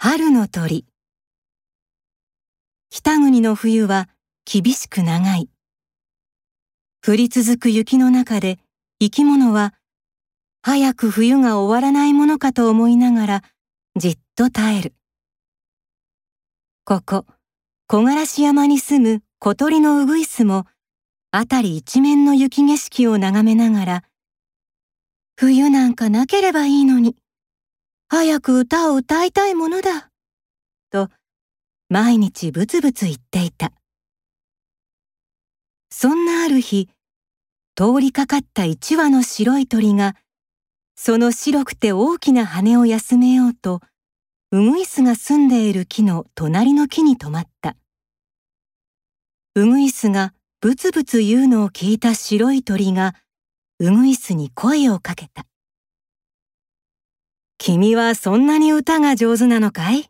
春の鳥北国の冬は厳しく長い。降り続く雪の中で生き物は早く冬が終わらないものかと思いながらじっと耐える。ここ、木枯らし山に住む小鳥のウグイスも辺り一面の雪景色を眺めながら冬なんかなければいいのに、早く歌を歌いたいものだ、と毎日ブツブツ言っていた。そんなある日、通りかかった一羽の白い鳥が、その白くて大きな羽を休めようと、ウグイスが住んでいる木の隣の木に止まった。ウグイスがブツブツ言うのを聞いた白い鳥が、ウグイスに声をかけた。君はそんなに歌が上手なのかい？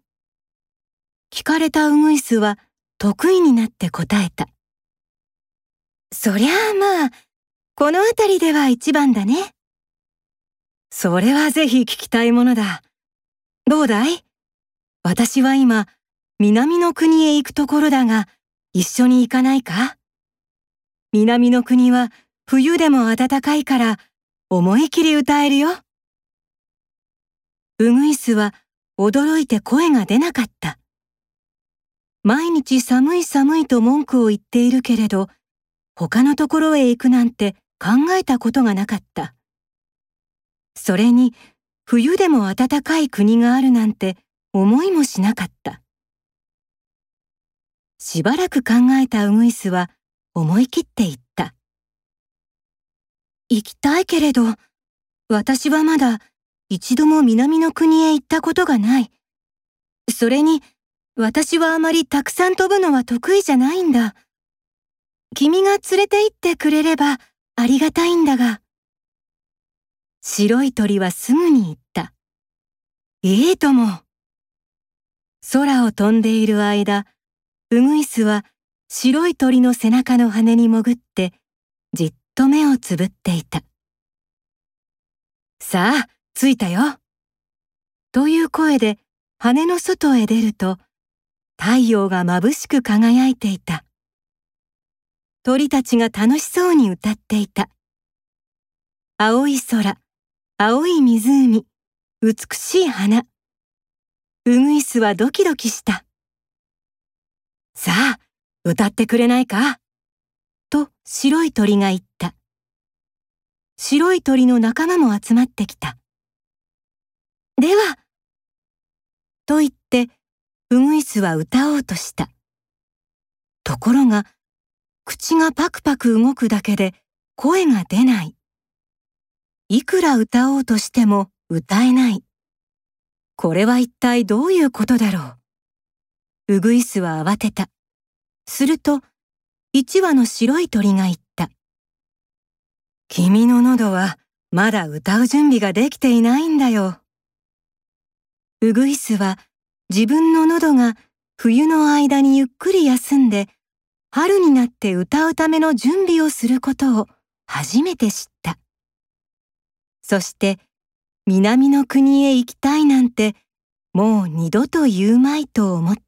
聞かれたウグイスは得意になって答えた。そりゃあまあ、この辺りでは一番だね。それはぜひ聞きたいものだ。どうだい？私は今、南の国へ行くところだが、一緒に行かないか？南の国は冬でも暖かいから、思い切り歌えるよ。ウグイスは驚いて声が出なかった。毎日寒い寒いと文句を言っているけれど、他のところへ行くなんて考えたことがなかった。それに、冬でも暖かい国があるなんて思いもしなかった。しばらく考えたウグイスは思い切って言った。行きたいけれど、私はまだ一度も南の国へ行ったことがない。それに、私はあまりたくさん飛ぶのは得意じゃないんだ。君が連れて行ってくれればありがたいんだが。白い鳥はすぐに言った。ええとも。空を飛んでいる間、ウグイスは白い鳥の背中の羽に潜って、じっと目をつぶっていた。さあ、着いたよ。という声で羽の外へ出ると、太陽が眩しく輝いていた。鳥たちが楽しそうに歌っていた。青い空、青い湖、美しい花。ウグイスはドキドキした。さあ、歌ってくれないか？と白い鳥が言った。白い鳥の仲間も集まってきた。では、と言って、ウグイスは歌おうとした。ところが、口がパクパク動くだけで声が出ない。いくら歌おうとしても歌えない。これは一体どういうことだろう。ウグイスは慌てた。すると、一羽の白い鳥が言った。君の喉はまだ歌う準備ができていないんだよ。ウグイスは自分の喉が冬の間にゆっくり休んで春になって歌うための準備をすることを初めて知った。そして南の国へ行きたいなんてもう二度と言うまいと思った。